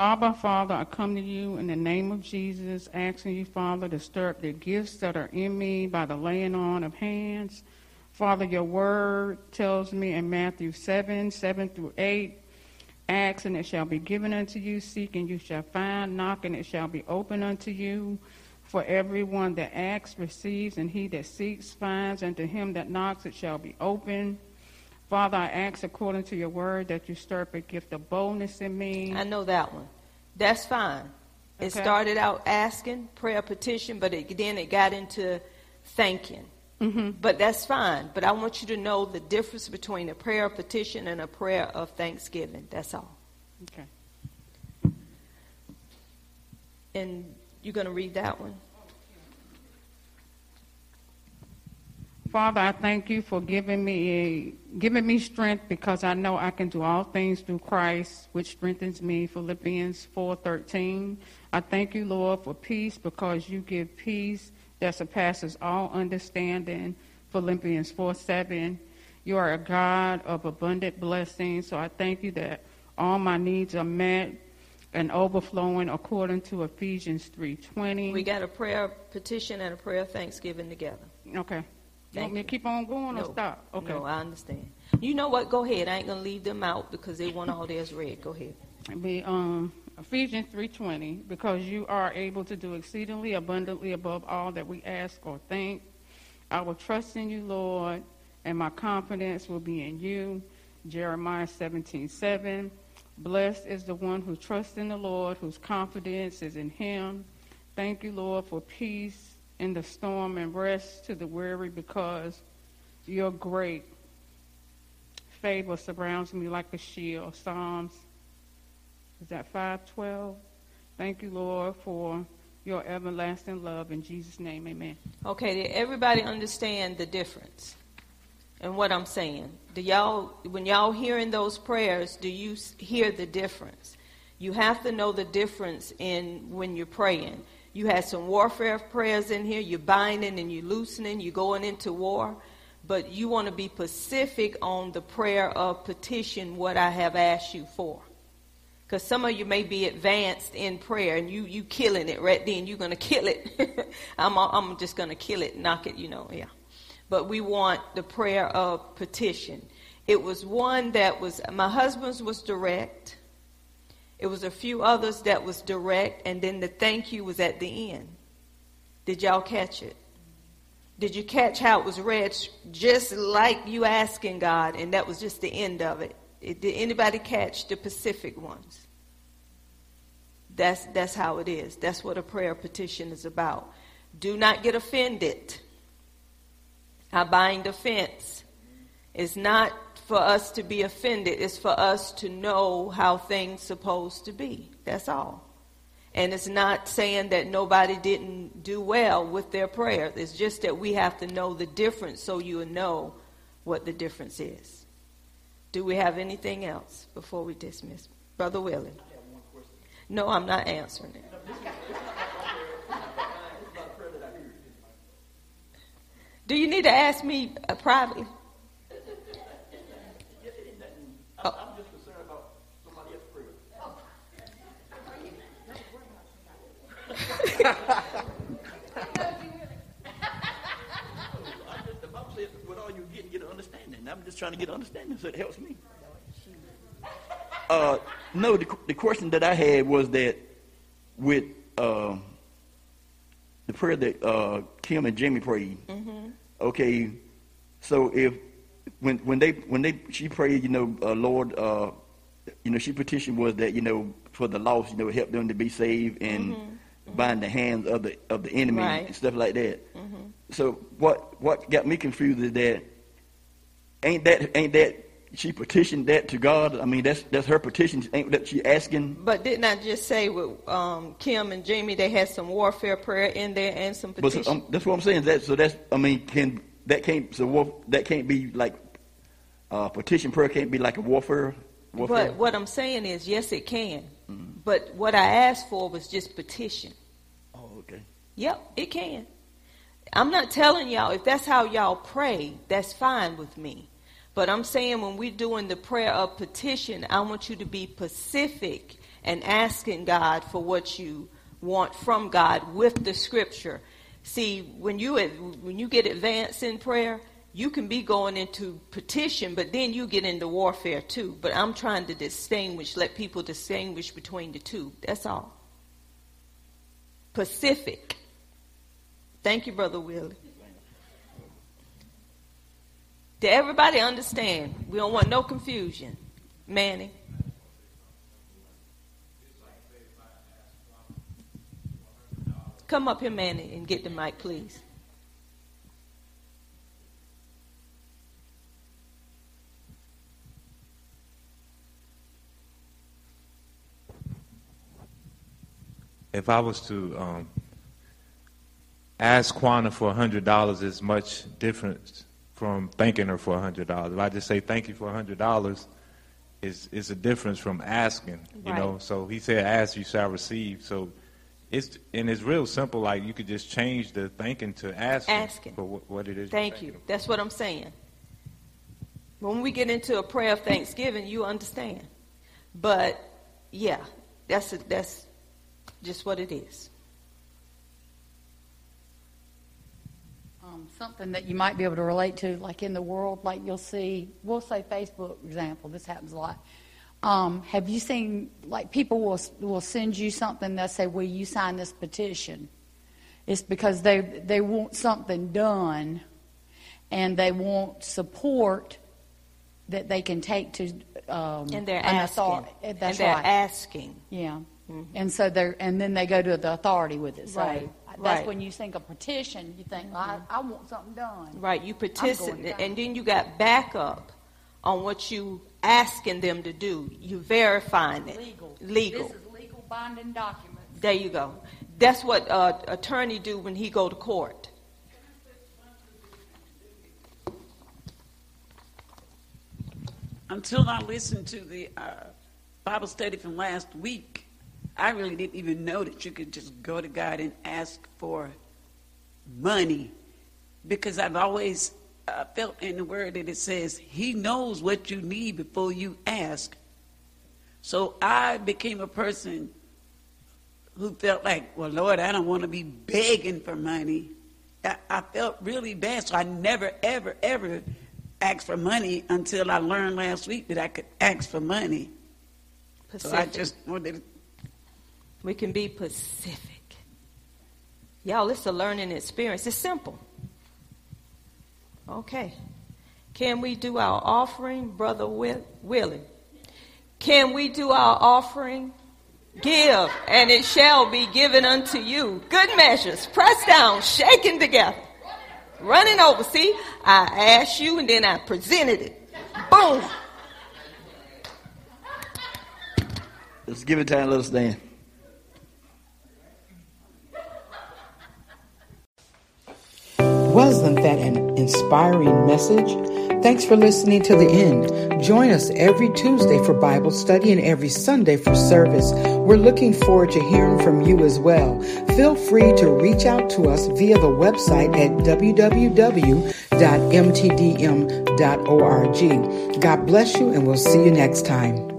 Abba, Father, I come to you in the name of Jesus, asking you, Father, to stir up the gifts that are in me by the laying on of hands. Father, your word tells me in Matthew 7 7 through 8 Ask and it shall be given unto you, seek and you shall find, knock and it shall be opened unto you. For everyone that asks receives, and he that seeks finds, and to him that knocks it shall be opened. Father, I ask according to your word that you stir up a gift of boldness in me. I know that one. That's fine. It started out asking, prayer, petition, but it, then it got into thanking. Mm-hmm. But that's fine. But I want you to know the difference between a prayer of petition and a prayer of thanksgiving. That's all. Okay. And you're going to read that one? Father, I thank you for giving me a, giving me strength because I know I can do all things through Christ, which strengthens me. Philippians 4:13. I thank you, Lord, for peace because you give peace that surpasses all understanding. Philippians 4:7. You are a God of abundant blessings, so I thank you that all my needs are met and overflowing according to Ephesians 3:20. We got a prayer petition and a prayer of thanksgiving together. Okay. You want me to keep on going or No. stop? Okay. No, I understand. You know what? Go ahead. I ain't going to leave them out because they want all theirs read. Go ahead. be um, Ephesians 3:20 because you are able to do exceedingly abundantly above all that we ask or think. I will trust in you, Lord, and my confidence will be in you. Jeremiah 17:7. Blessed is the one who trusts in the Lord, whose confidence is in him. Thank you, Lord, for peace in the storm and rest to the weary because your great favor surrounds me like a shield. Psalms is that 512? Thank you, Lord, for your everlasting love. In Jesus' name, amen. Okay, did everybody understand the difference and what I'm saying? Do y'all, when y'all hearing those prayers, do you hear the difference? You have to know the difference in when you're praying. You had some warfare prayers in here. You're binding and you're loosening. You're going into war. But you want to be specific on the prayer of petition, what I have asked you for. Because some of you may be advanced in prayer and you you killing it right then. You're going to kill it. I'm, I'm just going to kill it, knock it, you know, yeah. But we want the prayer of petition. It was one that was, my husband's was direct. It was a few others that was direct. And then the thank you was at the end. Did y'all catch it? Did you catch how it was read just like you asking God, and that was just the end of it? It- Did anybody catch the Pacific ones? That's that's how it is. That's what a prayer petition is about. Do not get offended. I bind offense. It's not for us to be offended. It's for us to know how things supposed to be. That's all. And it's not saying that nobody didn't do well with their prayers. It's just that we have to know the difference so you'll know what the difference is. Do we have anything else before we dismiss? Brother Willie? No, I'm not answering it. Do you need to ask me uh, privately? Oh. I'm just concerned about somebody else screaming. the Bible says, with all you get, get an understanding. I'm just trying to get understanding so it helps me. Uh, no, the, the question that I had was that with uh, the prayer that uh, Kim and Jamie prayed. Mm-hmm. Okay, so if when when they when they she prayed, you know, uh, Lord, uh, you know, she petition was that you know for the lost, you know, help them to be saved and Mm-hmm. bind the hands of the of the enemy Right. and stuff like that. Mm-hmm. So what what got me confused is that ain't that ain't that she petitioned that to God? I mean that's that's her petition. Ain't that she asking? But didn't I just say with um, Kim and Jamie, they had some warfare prayer in there and some But so, um, that's what I'm saying. That so that's I mean can that can't so what, that can't be like uh, petition prayer can't be like a warfare. warfare? But what I'm saying is, yes, it can. Mm-hmm. But what I asked for was just petition. Oh, okay. Yep, it can. I'm not telling y'all if that's how y'all pray, that's fine with me. But I'm saying when we're doing the prayer of petition, I want you to be specific and asking God for what you want from God with the scripture. See, when you when you get advanced in prayer, you can be going into petition, but then you get into warfare too. But I'm trying to distinguish, let people distinguish between the two. That's all. Pacific. Thank you, Brother Willie. Did everybody understand? We don't want no confusion. Manny. Come up here, Manny, and get the mic, please. if I was to um, ask Quana for hundred dollars, is much different from thanking her for hundred dollars. If I just say thank you for hundred dollars, is is a difference from asking. You know, so he said, "Ask, you shall receive." So it's and it's real simple. Like you could just change the thinking to asking, Asking. for what, what it is. Thank thanking you. That's what I'm saying. When we get into a prayer of thanksgiving, you understand. But yeah, that's that's just what it is. Um, something that you might be able to relate to, like in the world, like you'll see, we'll say Facebook example. This happens a lot. Um, have you seen like people will will send you something that say, "Will you sign this petition?" It's because they they want something done, and they want support that they can take to um, And they're an asking. authority. And That's they're right. asking. Yeah. Mhm. And so they're and then they go to the authority with it. So Right, that's right. when you think a petition, you think, well, I, I want something done. Right, you petition, and then you got backup on what you asking them to do. You're verifying it. Legal. Legal. This is legal binding documents. There you go. That's what uh, attorney do when he go to court. Until I listened to the uh, Bible study from last week, I really didn't even know that you could just go to God and ask for money because I've always uh, felt in the Word that it says He knows what you need before you ask. So I became a person who felt like, well, Lord, I don't want to be begging for money. I, I felt really bad, so I never, ever, ever asked for money until I learned last week that I could ask for money. So I just wanted to We can be Pacific. Y'all, it's a learning experience. It's simple. Okay. Can we do our offering, Brother Will- Willie? Can we do our offering? Give, and it shall be given unto you. Good measures, pressed down, shaken together, running over. See, I asked you and then I presented it. Boom. Let's give it time. Let us stand. Wasn't that an inspiring message? Thanks for listening to the end. Join us every Tuesday for Bible study and every Sunday for service. We're looking forward to hearing from you as well. Feel free to reach out to us via the website at www.mtdm.org. God bless you, and we'll see you next time.